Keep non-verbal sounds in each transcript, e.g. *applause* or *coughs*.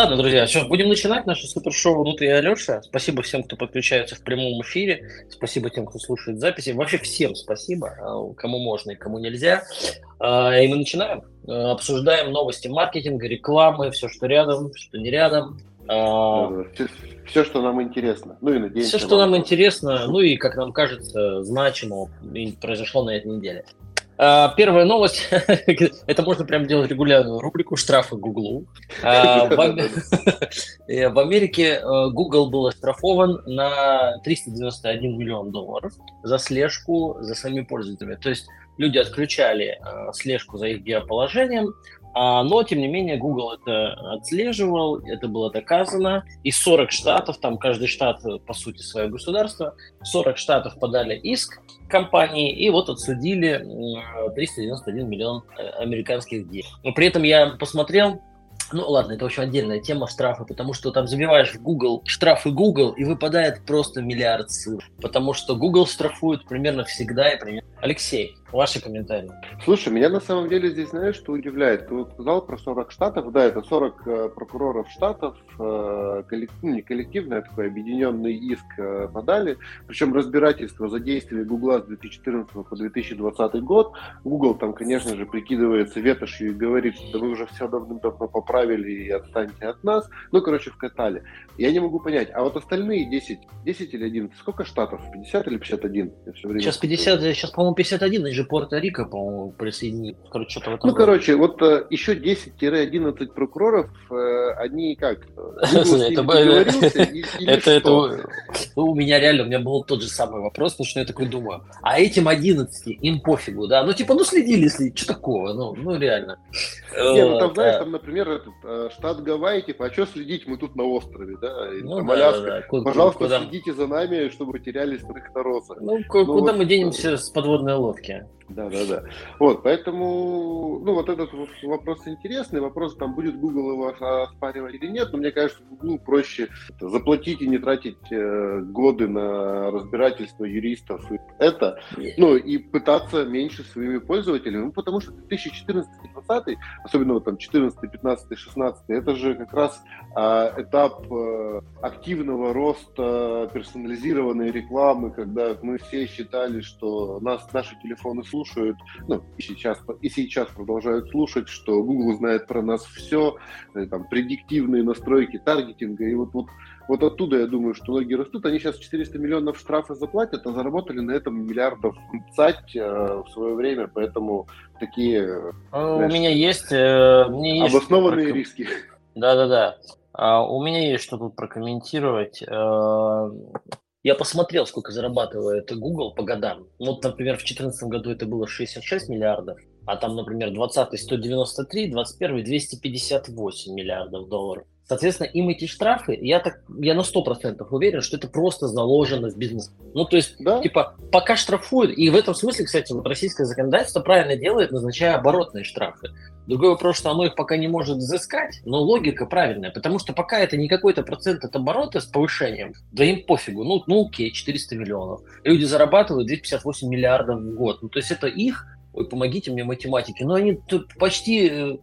Ладно, друзья, что, будем начинать наше супершоу «Ну ты и Алеша». Спасибо всем, кто подключается в прямом эфире. Спасибо тем, кто слушает записи. Вообще всем спасибо, а, кому можно и кому нельзя. А, и мы начинаем. А, обсуждаем новости маркетинга, рекламы, все, что рядом, что не рядом. Все, все, что нам интересно. Ну и надеемся. Все, что нам интересно, ну и, как нам кажется, значимо произошло на этой неделе. А, первая новость, *laughs* это можно прям делать регулярную рубрику «Штрафы Гуглу». А, *laughs* *laughs* э, в Америке э, Google был оштрафован на 391 миллион долларов за слежку за своими пользователями. То есть люди отключали э, слежку за их геоположением, а, но, тем не менее, Google это отслеживал, это было доказано. И 40 штатов, там каждый штат, по сути, свое государство, 40 штатов подали иск компании и вот отсудили 391 миллион э, американских денег. Но при этом я посмотрел, ну ладно, это очень отдельная тема штрафа, потому что там забиваешь в Google штрафы Google и выпадает просто миллиард ссылок. Потому что Google штрафует примерно всегда и примерно. Алексей, Ваши комментарии. Слушай, меня на самом деле здесь, знаешь, что удивляет? Ты вот сказал про 40 штатов, да, это 40 э, прокуроров штатов, э, коллектив, ну, не коллективный, а такой объединенный иск э, подали, причем разбирательство за действия Гугла с 2014 по 2020 год. Google там, конечно же, прикидывается ветошью и говорит, да вы уже все давным-давно поправили и отстаньте от нас. Ну, короче, вкатали. Я не могу понять, а вот остальные 10, 10 или 11, сколько штатов? 50 или 51? Я все время сейчас 50, сейчас, по-моему, 51, же Пуэрто-Рико, по-моему, присоединит. Короче, что-то в этом Ну, роде. короче, вот э, еще 10-11 прокуроров, э, они как? *laughs* Это, это, у меня реально, у меня был тот же самый вопрос, потому что я такой думаю, а этим 11 им пофигу, да? Ну, типа, ну, следили, если, что такого, ну, ну, реально. Не, ну, там, знаешь, там, например, э, штат Гавайи, типа, а что следить, мы тут на острове, да? Ну, да. Пожалуйста, следите за нами, чтобы терялись трехторосы. Ну, ну, куда мы денемся с подводной лодки? Да, да, да. Вот, поэтому, ну, вот этот вопрос интересный. Вопрос, там, будет Google его оспаривать или нет, но мне кажется, Google проще заплатить и не тратить э, годы на разбирательство юристов. И это, ну, и пытаться меньше своими пользователями, ну, потому что 2014-2020, особенно вот там 14, 15, 16, это же как раз э, этап э, активного роста персонализированной рекламы, когда мы все считали, что нас, наши телефоны слушают, ну, и сейчас, и сейчас продолжают слушать, что Google знает про нас все, э, там, предиктивные настройки таргетинга, и вот, вот, вот оттуда, я думаю, что многие растут. Они сейчас 400 миллионов штрафа заплатят, а заработали на этом миллиардов цать э, в свое время, поэтому такие... Э, а, знаешь, у меня есть... Э, мне есть обоснованные проком... риски. Да-да-да. Uh, у меня есть что тут прокомментировать. Uh, я посмотрел, сколько зарабатывает Google по годам. Вот, например, в 2014 году это было 66 миллиардов, а там, например, 20 193, 21 258 миллиардов долларов. Соответственно, им эти штрафы, я так, я на 100% уверен, что это просто заложено в бизнес. Ну, то есть, да? типа, пока штрафуют, и в этом смысле, кстати, вот российское законодательство правильно делает, назначая оборотные штрафы. Другой вопрос, что оно их пока не может взыскать, но логика правильная, потому что пока это не какой-то процент от оборота с повышением, да им пофигу, ну, ну окей, 400 миллионов. Люди зарабатывают 258 миллиардов в год, ну, то есть это их ой, помогите мне математике, но они тут почти э,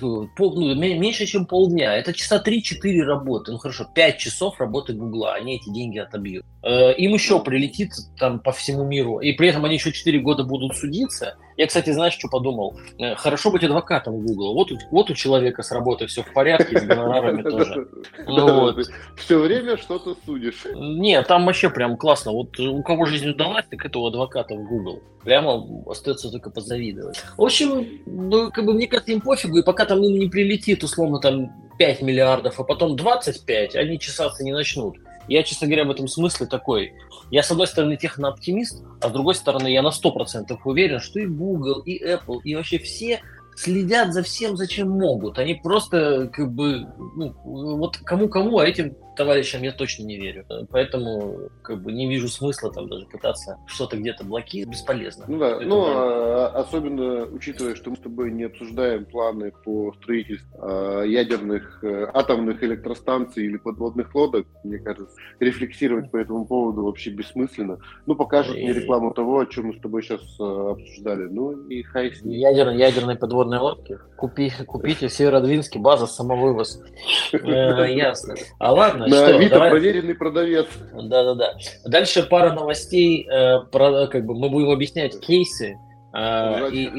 ну, меньше, чем полдня. Это часа 3-4 работы. Ну хорошо, 5 часов работы Гугла, они эти деньги отобьют. Э, им еще прилетит там по всему миру. И при этом они еще 4 года будут судиться. Я, кстати, знаешь, что подумал? Э, хорошо быть адвокатом Google. Вот, вот у человека с работой все в порядке, с гонорарами тоже. *laughs* Ну все время что-то судишь. Нет, там вообще прям классно. Вот у кого жизнь удалась, так это у адвоката в Google. Прямо остается только позавидовать. В общем, ну, как бы мне кажется, им пофигу, и пока там им не прилетит, условно, там 5 миллиардов, а потом 25, они чесаться не начнут. Я, честно говоря, в этом смысле такой. Я, с одной стороны, технооптимист, а с другой стороны, я на 100% уверен, что и Google, и Apple, и вообще все следят за всем, зачем могут. Они просто, как бы, ну, вот кому-кому, а этим товарищам я точно не верю. Поэтому как бы не вижу смысла там даже пытаться что-то где-то блокировать. Бесполезно. Ну да, ну а, особенно учитывая, что мы с тобой не обсуждаем планы по строительству а, ядерных э, атомных электростанций или подводных лодок, мне кажется, рефлексировать по этому поводу вообще бессмысленно. Ну, покажут мне рекламу того, о чем мы с тобой сейчас э, обсуждали. Ну и хай с ним. Ядер, ядерные подводные лодки? Купи, купите в Северодвинске база самовывоз. *laughs* Э, ясно. А ладно, На Авито проверенный продавец. Да-да-да. Дальше пара новостей. Как бы мы будем объяснять кейсы, а, и,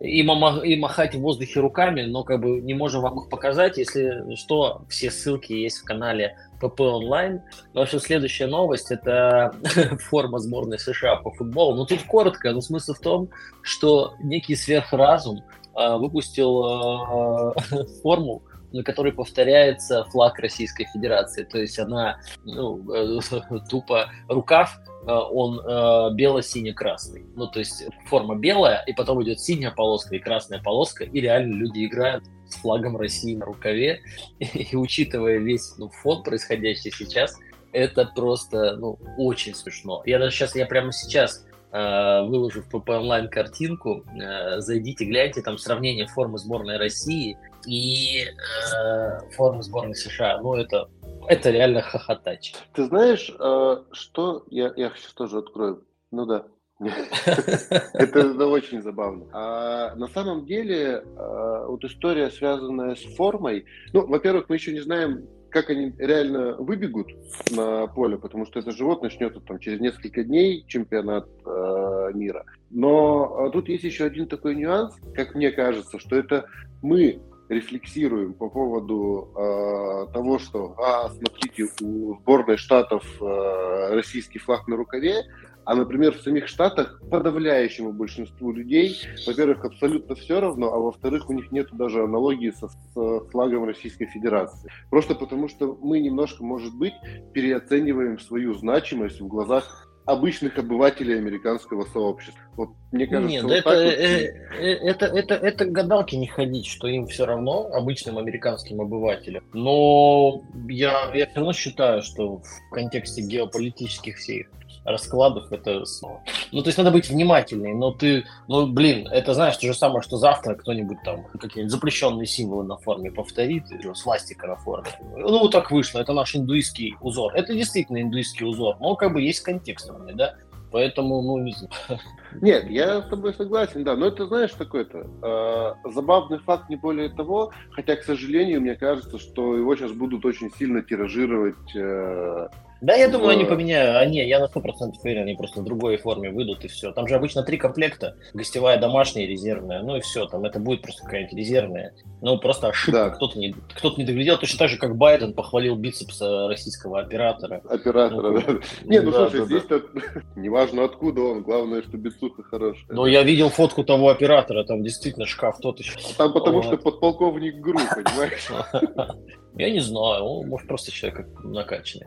и, и, махать в воздухе руками, но как бы не можем вам их показать. Если что, все ссылки есть в канале pp онлайн. В общем, следующая новость – это *laughs* форма сборной США по футболу. Ну, тут коротко, но смысл в том, что некий сверхразум э, выпустил э, *laughs* форму, на которой повторяется флаг Российской Федерации. То есть она ну, э, *laughs* тупо рукав Э, он э, бело-сине-красный. Ну, то есть форма белая, и потом идет синяя полоска и красная полоска, и реально люди играют с флагом России на рукаве. *laughs* И учитывая весь ну, фон, происходящий сейчас, это просто ну, очень смешно. Я даже сейчас, я прямо сейчас э, выложу в ПП онлайн картинку. Э, зайдите, гляньте, там сравнение формы сборной России и э, формы сборной США. Ну, это это реально хохотач. Ты знаешь, э, что... Я, я сейчас тоже открою. Ну да. *laughs* Это очень забавно. А на самом деле, э, вот история, связанная с формой, ну, во-первых, мы еще не знаем, как они реально выбегут на поле, потому что это живот начнется там через несколько дней чемпионат э, мира. Но тут есть еще один такой нюанс, как мне кажется, что это мы рефлексируем по поводу э, того, что, а, смотрите, у сборной штатов э, российский флаг на рукаве, а, например, в самих Штатах подавляющему большинству людей, во-первых, абсолютно все равно, а во-вторых, у них нет даже аналогии со, с флагом Российской Федерации. Просто потому, что мы немножко, может быть, переоцениваем свою значимость в глазах обычных обывателей американского сообщества. Вот, мне кажется, Нет, вот это, вот... Э, э, это, это, это гадалки не ходить, что им все равно, обычным американским обывателям. Но я, я все равно считаю, что в контексте геополитических всех раскладов это снова. Ну, то есть надо быть внимательней, но ты, ну, блин, это знаешь, то же самое, что завтра кто-нибудь там какие-нибудь запрещенные символы на форме повторит, или свастика на форме. Ну, вот так вышло, это наш индуистский узор. Это действительно индуистский узор, но как бы есть контекст, да? Поэтому, ну, не знаю. Нет, я с тобой согласен, да. Но это, знаешь, такой-то э, забавный факт, не более того. Хотя, к сожалению, мне кажется, что его сейчас будут очень сильно тиражировать э, да, я думаю, они поменяют. А не, я на 100% уверен, они просто в другой форме выйдут и все. Там же обычно три комплекта. Гостевая, домашняя, резервная. Ну и все, там это будет просто какая-нибудь резервная. Ну, просто ошибка. Да. Кто-то не, кто не доглядел. Точно так же, как Байден похвалил бицепс российского оператора. Оператора, ну, да. *laughs* Не, ну да, слушай, да, здесь-то *laughs* неважно откуда он, главное, что бицуха хорошая. Но я видел фотку того оператора, там действительно шкаф тот еще. Там потому вот. что подполковник ГРУ, понимаешь? *laughs* Я не знаю, он, может, просто человек накачанный.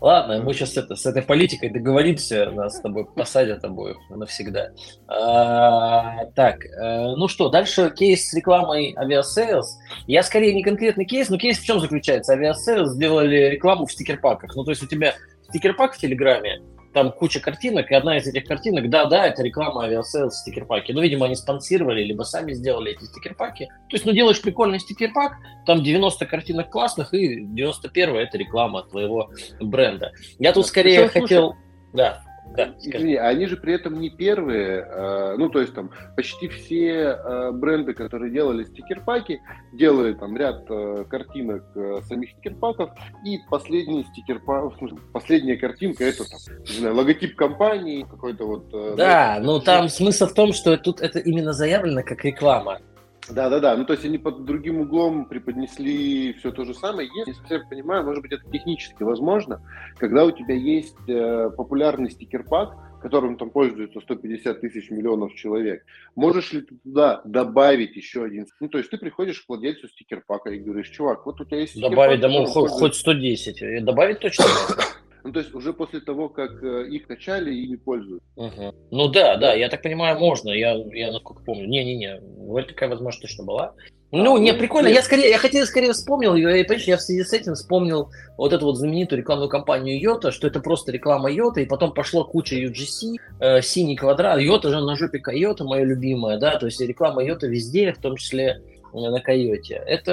Ладно, мы сейчас это, с этой политикой договоримся, нас с тобой посадят обоих навсегда. А, так, э, ну что, дальше кейс с рекламой Aviasales. Я скорее не конкретный кейс, но кейс в чем заключается? Aviasales сделали рекламу в стикер-паках. Ну, то есть у тебя стикер-пак в Телеграме, там куча картинок, и одна из этих картинок, да-да, это реклама Aviasales стикер-паки. Ну, видимо, они спонсировали, либо сами сделали эти стикер-паки. То есть, ну, делаешь прикольный стикер-пак, там 90 картинок классных, и 91 это реклама твоего бренда. Я тут скорее Причем, хотел... Слушай, да. Да, Извини, они же при этом не первые, э, ну, то есть там почти все э, бренды, которые делали стикер-паки, делали там ряд э, картинок самих стикер-паков, и последний стикер-пак, последняя картинка, это там, не знаю, логотип компании, какой-то вот... Да, ну там смысл в том, что тут это именно заявлено как реклама. Да, да, да. Ну, то есть они под другим углом преподнесли все то же самое. Если я понимаю, может быть, это технически возможно, когда у тебя есть э, популярный стикер-пак, которым там пользуются 150 тысяч миллионов человек, можешь ли ты туда добавить еще один? Ну, то есть ты приходишь к владельцу стикер-пака и говоришь, чувак, вот у тебя есть Добавить, да, хоть, хоть 110. Добавить точно Ну, то есть уже после того, как э, их качали, ими пользуются. Угу. Ну да, да, я так понимаю, можно. Я, я насколько помню. Не-не-не, вот такая возможность точно была. Ну, а, не, ну, прикольно. Нет. Я скорее, я хотел скорее вспомнил, я, понимаешь, я в связи с этим вспомнил вот эту вот знаменитую рекламную кампанию Йота, что это просто реклама Йота, и потом пошло куча UGC, э, синий квадрат, Йота же на жопе Койота, моя любимая, да, то есть реклама Йота везде, в том числе на Койоте. Это,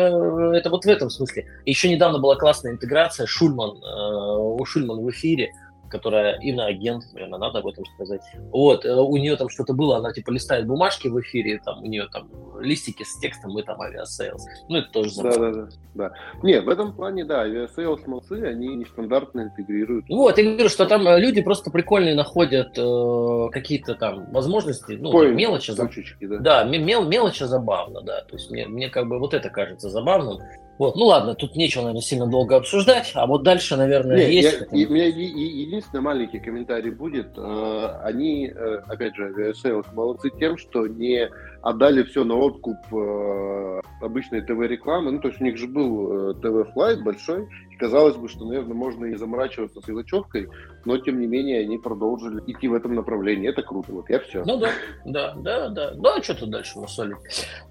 это вот в этом смысле. Еще недавно была классная интеграция, Шульман, э, у Шульман в эфире, которая иноагент, наверное, надо об этом сказать. Вот, э, у нее там что-то было, она типа листает бумажки в эфире, там у нее там листики с текстом, мы там Aviasales. Ну, это тоже забавно. Да, да, да, да. Не, в этом плане, да, Aviasales молодцы, они нестандартно интегрируют. Вот, я говорю, что там э, люди просто прикольные находят э, какие-то там возможности, ну, point, мелочи. Точечки, да. Да, мел, мелочи забавно, да. То есть мне, мне как бы вот это кажется забавным. Вот, ну ладно, тут нечего, наверное, сильно долго обсуждать, а вот дальше, наверное, Не, есть. Я, и, у меня единственный маленький комментарий будет. Э, они, э, опять же, Aviasales молодцы тем, что не отдали все на откуп э, обычной ТВ-рекламы. Ну, то есть у них же был ТВ-флайт большой, Казалось бы, что, наверное, можно и заморачиваться с мелочевкой, но, тем не менее, они продолжили идти в этом направлении. Это круто. Вот я все. Ну да, да, да, да. Да, что тут дальше мусолить?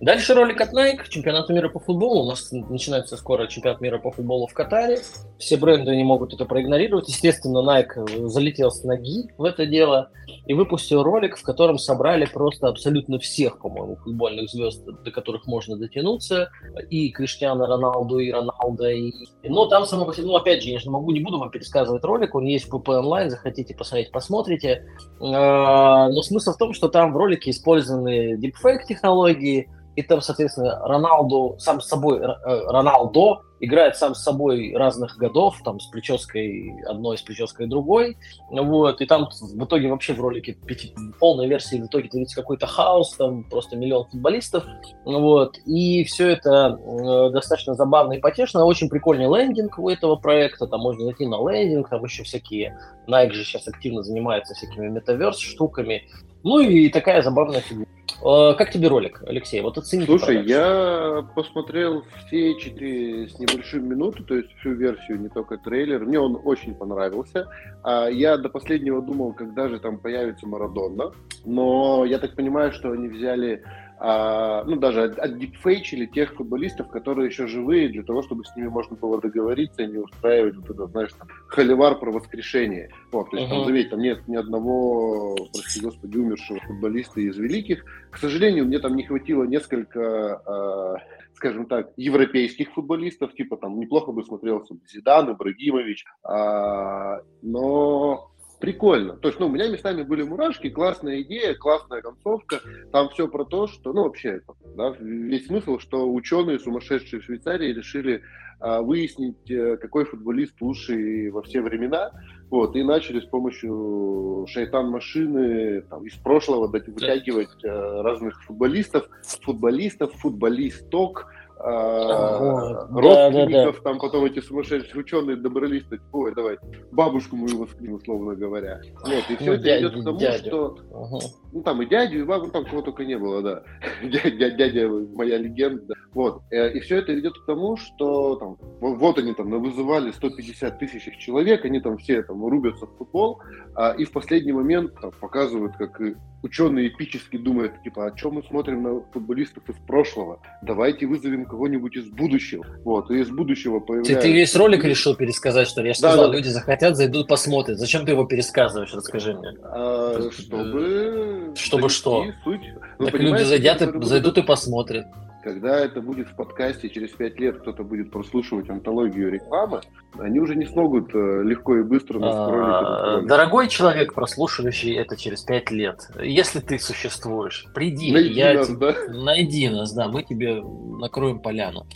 Дальше ролик от Nike, чемпионат мира по футболу. У нас начинается скоро чемпионат мира по футболу в Катаре. Все бренды не могут это проигнорировать. Естественно, Nike залетел с ноги в это дело и выпустил ролик, в котором собрали просто абсолютно всех, по-моему, футбольных звезд, до которых можно дотянуться. И Криштиана Роналду, и Роналда, и... Но там само по себе, ну, опять же, я же могу, не буду вам пересказывать ролик, он есть в PP онлайн, захотите посмотреть, посмотрите. А, но смысл в том, что там в ролике использованы deepfake технологии, и там, соответственно, Роналду сам с собой, э, Роналдо играет сам с собой разных годов, там, с прической одной, с прической другой, вот, и там в итоге вообще в ролике в полной версии в итоге творится какой-то хаос, там просто миллион футболистов, вот, и все это э, достаточно забавно и потешно, очень прикольный лендинг у этого проекта, там можно зайти на лендинг, там еще всякие, Nike же сейчас активно занимается всякими метаверс штуками, ну и такая забавная фигура. Э, как тебе ролик, Алексей? Вот оцени. Слушай, я посмотрел все четыре с небольшим минуты, то есть всю версию, не только трейлер. Мне он очень понравился. А я до последнего думал, когда же там появится Марадонна. Но я так понимаю, что они взяли а, ну, даже от, отдипфейчили тех футболистов, которые еще живые, для того, чтобы с ними можно было договориться и не устраивать вот это, знаешь, там, холивар про воскрешение. Вот, то есть, uh-huh. там, заметь, там нет ни одного, прости господи, умершего футболиста из великих. К сожалению, мне там не хватило несколько э, скажем так, европейских футболистов, типа там неплохо бы смотрелся Зидан, Ибрагимович, а, но прикольно. То есть, ну, у меня местами были мурашки, классная идея, классная концовка. Там все про то, что, ну, вообще, да, весь смысл, что ученые сумасшедшие в Швейцарии решили а, выяснить, э, какой футболист лучший во все времена. Вот, и начали с помощью шайтан-машины там, из прошлого вытягивать э, разных футболистов, футболистов, футболисток, а, родственников, там потом эти сумасшедшие ученые добрались, ой, давай, бабушку мою воскресим, условно говоря. Вот, и все ну, это дядя, идет к тому, дядю. что... Ага. Ну, там и дядю, и бабу, там кого только не было, да. *laughs* Дядя, дядя моя легенда. Вот. Э, и все это идет к тому, что там, вот они там вызывали 150 тысяч человек, они там все там рубятся в футбол, а, и в последний момент там, показывают, как ученые эпически думают, типа, а что мы смотрим на футболистов из прошлого? Давайте вызовем кого-нибудь из будущего. Вот, и из будущего появляется... Ты, ты весь ролик решил пересказать, что ли? Я же да, сказал, да. люди захотят, зайдут, посмотрят. Зачем ты его пересказываешь? Расскажи мне. А, чтобы... Чтобы что? Суть. Так люди зайдят и, зайдут и посмотрят. Когда это будет в подкасте, через пять лет кто-то будет прослушивать антологию рекламы, они уже не смогут э, легко и быстро настроить. Дорогой человек, прослушивающий это через пять лет, если ты существуешь, приди, найди я нас, тебе... да? найди нас, да, мы тебе накроем поляну.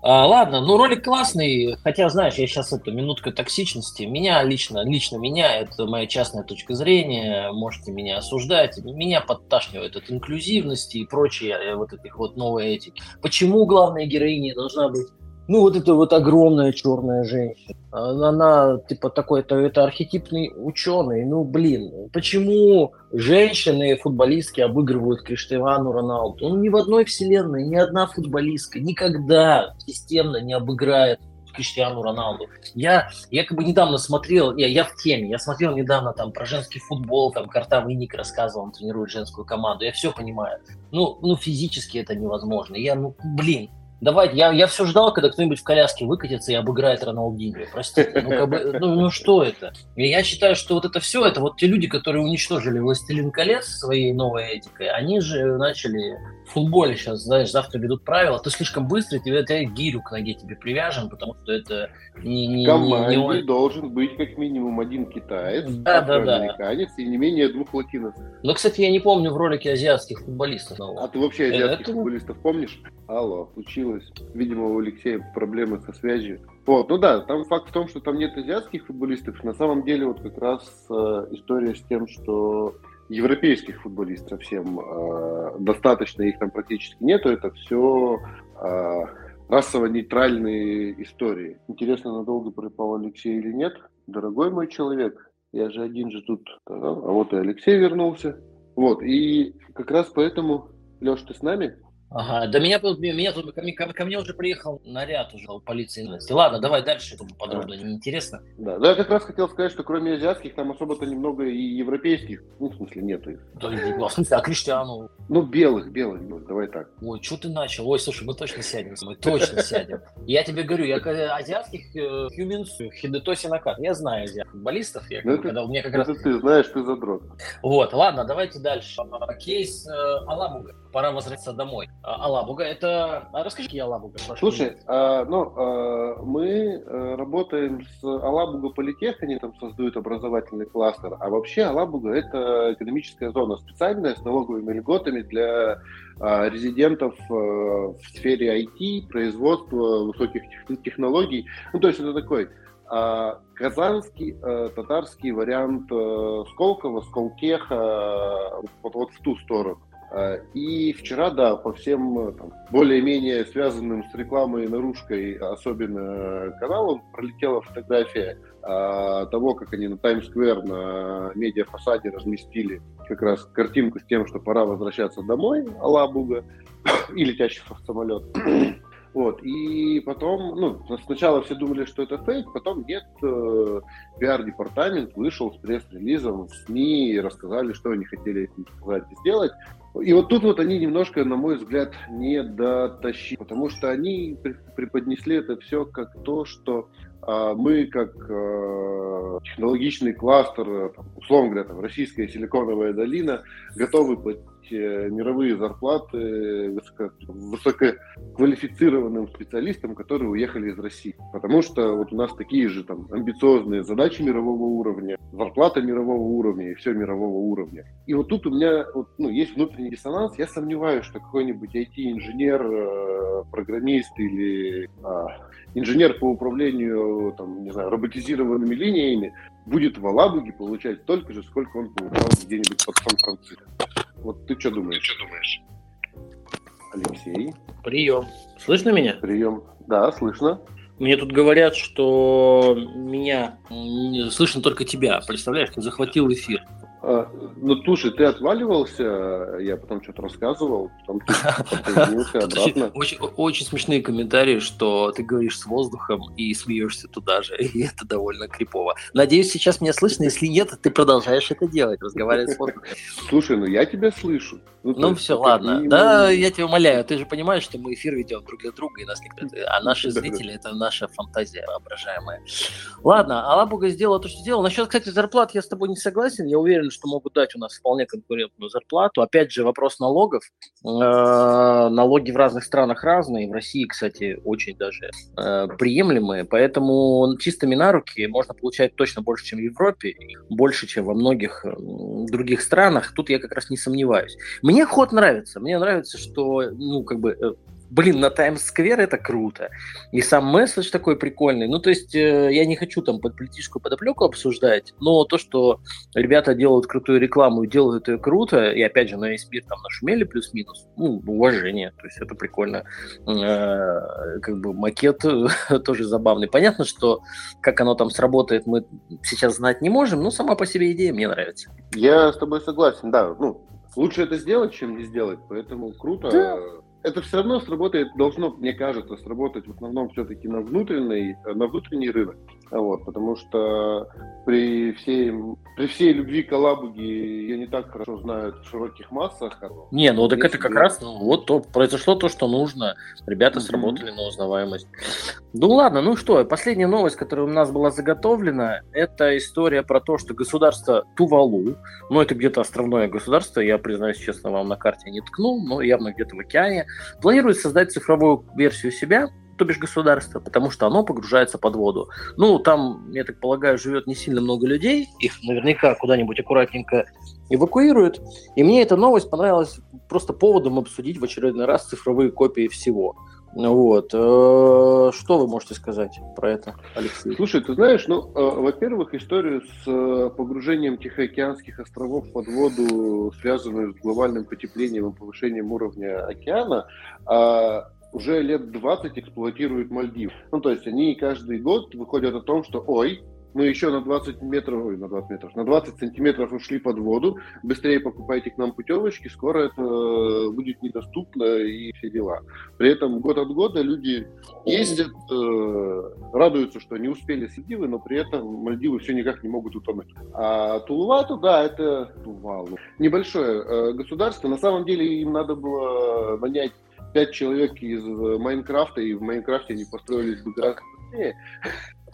А, ладно, ну ролик классный, хотя, знаешь, я сейчас это минутка токсичности. Меня лично, лично меня, это моя частная точка зрения, можете меня осуждать. Меня подташнивает от инклюзивности и прочее, э, вот этих вот новой этики. Почему главная героиня должна быть ну, вот это вот огромная черная женщина. Она, типа, такой, это, архетипный ученый. Ну, блин, почему женщины футболистки обыгрывают Криштиану Роналду? Ну, ни в одной вселенной ни одна футболистка никогда системно не обыграет Криштиану Роналду. Я, я как бы недавно смотрел, я, я в теме, я смотрел недавно там про женский футбол, там Картавый Ник рассказывал, он тренирует женскую команду, я все понимаю. Ну, ну физически это невозможно. Я, ну, блин, Давайте, я, я все ждал, когда кто-нибудь в коляске выкатится и обыграет Роналдинho. Простите, ну, как бы, ну, ну что это? И я считаю, что вот это все, это вот те люди, которые уничтожили «Властелин колец» своей новой этикой, они же начали в футболе сейчас, знаешь, завтра ведут правила, ты слишком быстрый, тебе это гирю к ноге тебе привяжем, потому что это не... не, не, не... должен быть как минимум один китаец, да, да, американец да. и не менее двух латиносов. Ну, кстати, я не помню в ролике азиатских футболистов. А ты вообще азиатских это... футболистов помнишь? Алло, случилось. Видимо, у Алексея проблемы со связью. Вот, ну да, там факт в том, что там нет азиатских футболистов. На самом деле вот как раз э, история с тем, что европейских футболистов совсем э, достаточно, их там практически нету. Это все э, расово-нейтральные истории. Интересно, надолго пропал Алексей или нет? Дорогой мой человек, я же один же тут. А вот и Алексей вернулся. Вот, и как раз поэтому, Леш, ты с нами? Ага, да меня меня тут ко, мне, ко мне уже приехал наряд уже у полиции. Ладно, давай дальше, это подробно, а. неинтересно. Да, да, я как раз хотел сказать, что кроме азиатских, там особо-то немного и европейских, ну, в смысле, нету их. Да, в смысле, а Криштиану? Ну, белых, белых, ну, давай так. Ой, что ты начал? Ой, слушай, мы точно сядем, мы точно сядем. Я тебе говорю, я азиатских Хьюминс, Хидетоси Накат, я знаю азиатских футболистов, я, ну, когда у меня как раз... ты знаешь, ты задрот. Вот, ладно, давайте дальше. Кейс э, Аламуга пора возвращаться домой. А, Алабуга, это... А расскажи, какие Алабуга? Слушай, а, ну, а, мы а, работаем с Алабуга Политех, они там создают образовательный кластер, а вообще Алабуга – это экономическая зона специальная с налоговыми льготами для а, резидентов а, в сфере IT, производства высоких технологий. Ну, то есть это такой а, казанский, а, татарский вариант а, Сколково, Сколтеха, вот, вот в ту сторону. А, и вчера, да, по всем э, там, более-менее связанным с рекламой и наружкой, особенно каналам, пролетела фотография а, того, как они на Таймс-сквер на медиафасаде разместили как раз картинку с тем, что пора возвращаться домой, Алабуга, *coughs* и летящий самолет. *coughs* Вот, и потом, ну, сначала все думали, что это фейк, потом нет, э, пиар-департамент вышел с пресс-релизом в СМИ и рассказали, что они хотели этим сказать и сделать. И вот тут вот они немножко, на мой взгляд, не дотащили, потому что они преподнесли это все как то, что а, мы как а, технологичный кластер, там, условно говоря, там, российская силиконовая долина, готовы платить э, мировые зарплаты высоко, высококвалифицированным специалистам, которые уехали из России. Потому что вот у нас такие же там амбициозные задачи мирового уровня, зарплата мирового уровня и все мирового уровня. И вот тут у меня вот, ну, есть внутренний диссонанс. Я сомневаюсь, что какой-нибудь IT-инженер, э, программист или а, инженер по управлению там, не знаю, роботизированными линиями будет в Алабуге получать столько же, сколько он получал где-нибудь под Сан-Франциско. Вот ты что думаешь? Ты что думаешь? Алексей. Прием. Слышно меня? Прием. Да, слышно. Мне тут говорят, что меня слышно только тебя. Представляешь, ты захватил эфир. А, ну, слушай, ты отваливался, я потом что-то рассказывал, потом ты *laughs* обратно. Очень, очень смешные комментарии, что ты говоришь с воздухом и смеешься туда же, *laughs* и это довольно крипово. Надеюсь, сейчас меня слышно, если нет, ты продолжаешь это делать, разговаривать с воздухом. Слушай, ну я тебя слышу. Ну, ну все, ладно. Да, я тебя умоляю, ты же понимаешь, что мы эфир ведем друг для друга, и нас никто... А наши зрители — это наша фантазия воображаемая. Ладно, Алабуга сделала то, что сделала. Насчет, кстати, зарплат я с тобой не согласен. Я уверен, уверен, что могут дать у нас вполне конкурентную зарплату. Опять же, вопрос налогов. Э, налоги в разных странах разные. В России, кстати, очень даже э, приемлемые. Поэтому чистыми на руки можно получать точно больше, чем в Европе, больше, чем во многих других странах. Тут я как раз не сомневаюсь. Мне ход нравится. Мне нравится, что ну, как бы э, блин, на Таймс-сквер это круто. И сам месседж такой прикольный. Ну, то есть, э, я не хочу там под политическую подоплеку обсуждать, но то, что ребята делают крутую рекламу и делают это круто, и опять же, на весь мир там нашумели плюс-минус, ну, уважение. То есть, это прикольно. Э, как бы макет *laughs* тоже забавный. Понятно, что как оно там сработает, мы сейчас знать не можем, но сама по себе идея мне нравится. Я с тобой согласен, да. Ну, лучше это сделать, чем не сделать, поэтому круто. Да это все равно сработает, должно, мне кажется, сработать в основном все-таки на внутренний, на внутренний рынок. Вот, потому что при всей, при всей любви к Алабуге я не так хорошо знаю в широких массах. Не, ну так это как раз ну, вот то, произошло то, что нужно. Ребята сработали mm-hmm. на узнаваемость. Ну ладно, ну что, последняя новость, которая у нас была заготовлена, это история про то, что государство Тувалу, ну это где-то островное государство, я признаюсь честно, вам на карте не ткнул, но явно где-то в океане, планирует создать цифровую версию себя, то бишь государство, потому что оно погружается под воду. Ну, там, я так полагаю, живет не сильно много людей, их наверняка куда-нибудь аккуратненько эвакуируют. И мне эта новость понравилась просто поводом обсудить в очередной раз цифровые копии всего. Вот. Э, что вы можете сказать про это, Алексей? Слушай, ты знаешь, ну, э, во-первых, историю с э, погружением Тихоокеанских островов под воду, связанную с глобальным потеплением и повышением уровня океана, а, уже лет 20 эксплуатируют Мальдив. Ну, то есть они каждый год выходят о том, что, ой, мы еще на 20 метров, ой, на 20 метров, на 20 сантиметров ушли под воду, быстрее покупайте к нам путевочки, скоро это э, будет недоступно и все дела. При этом год от года люди ездят, э, радуются, что не успели с Мальдивы, но при этом Мальдивы все никак не могут утонуть. А Тулувату, да, это Тувалу. Небольшое э, государство, на самом деле им надо было нанять пять человек из э, Майнкрафта, и в Майнкрафте они построились бы гораздо быстрее.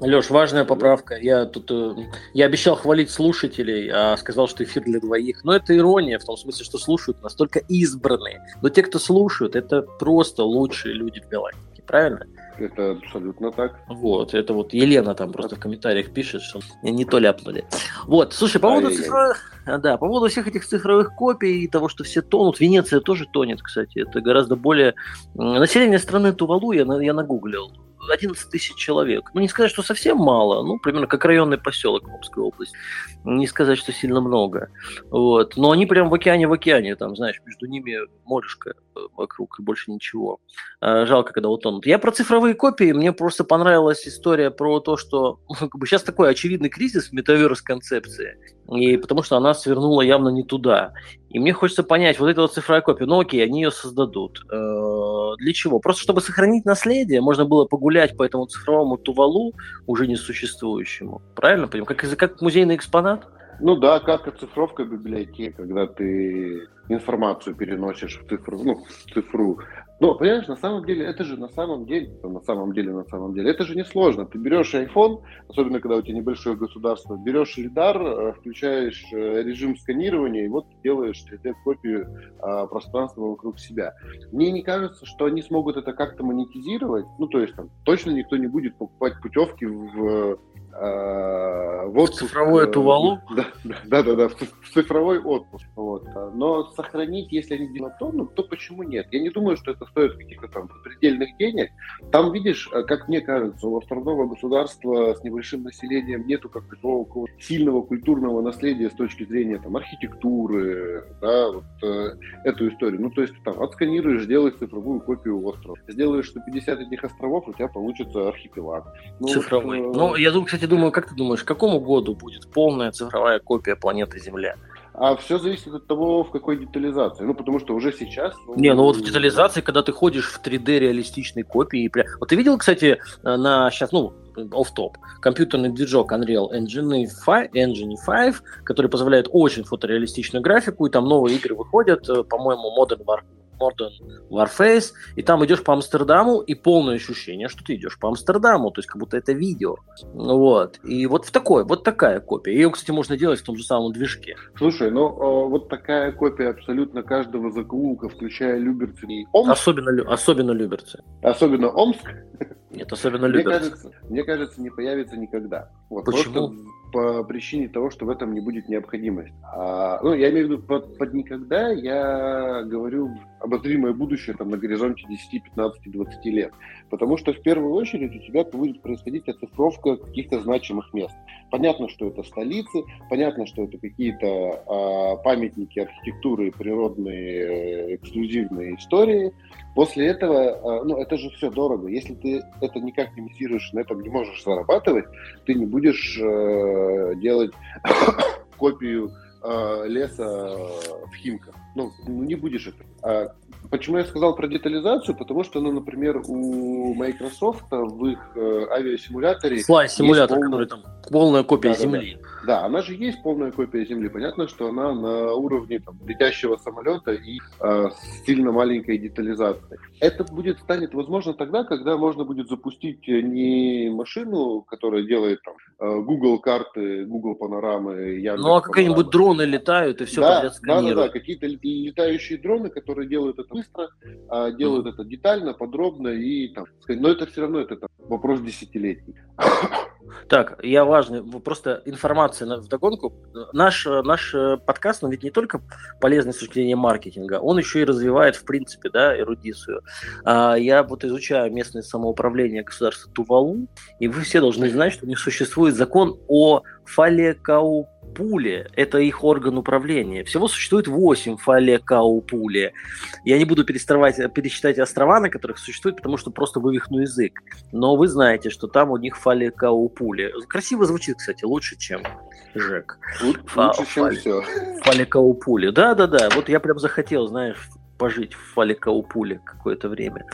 Леш, важная поправка. Я тут э, я обещал хвалить слушателей, а сказал, что эфир для двоих. Но это ирония в том смысле, что слушают настолько избранные. Но те, кто слушают, это просто лучшие люди в галактике, правильно? Это абсолютно так. Вот, это вот Елена там просто в комментариях пишет, что не то ляпнули. Вот, слушай, по поводу цифровых, да, по поводу всех этих цифровых копий и того, что все тонут, Венеция тоже тонет, кстати, это гораздо более... Население страны Тувалу я, я нагуглил, 11 тысяч человек. Ну, не сказать, что совсем мало, ну, примерно как районный поселок в Омской области. Не сказать, что сильно много. Вот. Но они прям в океане, в океане, там, знаешь, между ними морешка э, вокруг и больше ничего. А, жалко, когда утонут. Я про цифровые копии, мне просто понравилась история про то, что *laughs* как бы сейчас такой очевидный кризис в метаверс-концепции, и потому что она свернула явно не туда. И мне хочется понять, вот эта вот цифровая копия, ну окей, они ее создадут. Э, для чего? Просто чтобы сохранить наследие, можно было погулять по этому цифровому тувалу, уже несуществующему. Правильно понимаю? Как, как музейный экспонат? Ну да, как оцифровка библиотеки, когда ты информацию переносишь в цифру, ну, в цифру. Но, понимаешь, на самом деле, это же на самом деле, на самом деле, на самом деле, это же не сложно. Ты берешь iPhone, особенно когда у тебя небольшое государство, берешь лидар, э, включаешь э, режим сканирования, и вот делаешь 3D-копию а, пространства вокруг себя. Мне не кажется, что они смогут это как-то монетизировать. Ну, то есть, там, точно никто не будет покупать путевки в э, в отпуск. В цифровое Тувалу? Да, да, да, да, в цифровой отпуск. Вот. Но сохранить, если они делают то, ну, то почему нет? Я не думаю, что это стоит каких-то там предельных денег. Там, видишь, как мне кажется, у островного государства с небольшим населением нету как такого сильного культурного наследия с точки зрения там архитектуры, да, вот э, эту историю. Ну, то есть там отсканируешь, сделаешь цифровую копию острова. Сделаешь 150 этих островов, у тебя получится архипелаг. Ну, Цифровой. Вот, э... Ну, я кстати, кстати, думаю, как ты думаешь, к какому году будет полная цифровая копия планеты Земля? А все зависит от того, в какой детализации. Ну, потому что уже сейчас... Ну, не, ну вот в детализации, когда ты ходишь в 3D реалистичной копии. И прям... Вот ты видел, кстати, э, на сейчас, ну, оф-топ, компьютерный движок Unreal Engine 5, Engine 5, который позволяет очень фотореалистичную графику, и там новые игры выходят, э, по-моему, Modern War Modern Warface, и там идешь по Амстердаму, и полное ощущение, что ты идешь по Амстердаму, то есть как будто это видео. Вот. И вот в такой, вот такая копия. Ее, кстати, можно делать в том же самом движке. Слушай, ну вот такая копия абсолютно каждого закоулка, включая Люберцы и Омск. Особенно, особенно Люберцы. Особенно Омск. Нет, особенно Люберцы. Мне кажется, мне кажется, не появится никогда. Вот, Почему? Просто по причине того, что в этом не будет необходимости. А, ну, я имею в виду под, под никогда, я говорю обозримое будущее там, на горизонте 10, 15, 20 лет. Потому что в первую очередь у тебя будет происходить оцифровка каких-то значимых мест. Понятно, что это столицы, понятно, что это какие-то а, памятники архитектуры, природные, э, эксклюзивные истории. После этого, а, ну, это же все дорого. Если ты это никак не монетизируешь, на этом не можешь зарабатывать, ты не будешь э, делать *coughs* копию э, леса в Химках. Ну, ну, не будешь это. А, Почему я сказал про детализацию? Потому что, ну, например, у Microsoft в их э, авиасимуляторе... Флай-симулятор, полный... который там полная копия да, Земли. Да, да. Да, она же есть полная копия Земли. Понятно, что она на уровне там, летящего самолета и э, сильно маленькой детализацией. Это будет станет возможно тогда, когда можно будет запустить не машину, которая делает там э, Google карты, Google панорамы, Яндекс Ну, а какие-нибудь дроны летают и все да, подряд сканируют. Да, да, да, какие-то летающие дроны, которые делают это быстро, а, делают mm. это детально, подробно и там, но это все равно это там, вопрос десятилетий. Так, я важный, просто информация в догонку. Наш, наш э, подкаст, он ведь не только полезный с точки зрения маркетинга, он еще и развивает, в принципе, да, эрудицию. А, я вот изучаю местное самоуправление государства Тувалу, и вы все должны знать, что у них существует закон о фалекау Пули – это их орган управления. Всего существует 8 фалекаупули. Я не буду переставать, пересчитать острова, на которых существует, потому что просто вывихну язык. Но вы знаете, что там у них фалекаупули. Красиво звучит, кстати, лучше, чем Жек. Лучше, Фа- чем фали... все. Фалекаупули. Да-да-да. Вот я прям захотел, знаешь, пожить в Фаликаупуле какое-то время.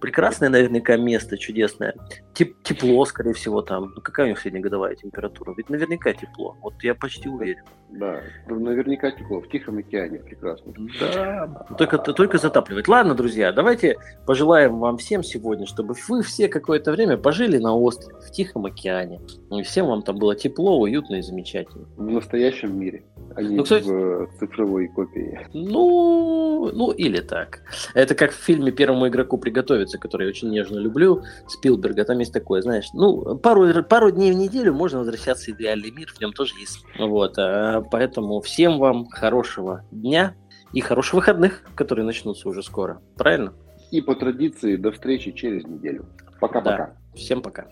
Прекрасное наверняка место, чудесное. Теп тепло, скорее всего, там. Ну, какая у них среднегодовая температура? Ведь наверняка тепло. Вот я почти уверен. Да, наверняка тепло. В Тихом океане прекрасно. Да, только, только затапливать. Ладно, друзья, давайте пожелаем вам всем сегодня, чтобы вы все какое-то время пожили на острове, в Тихом океане. И всем вам там было тепло, уютно и замечательно. В настоящем мире, а не ну, кстати, в цифровой копии. Ну, ну, или так. Это как в фильме «Первому игроку приготовиться», который я очень нежно люблю, Спилберга. Там есть такое, знаешь, ну, пару, пару дней в неделю можно возвращаться в идеальный мир, в нем тоже есть. Вот, а, поэтому всем вам хорошего дня и хороших выходных, которые начнутся уже скоро. Правильно? И по традиции до встречи через неделю. Пока-пока. Да. Всем пока.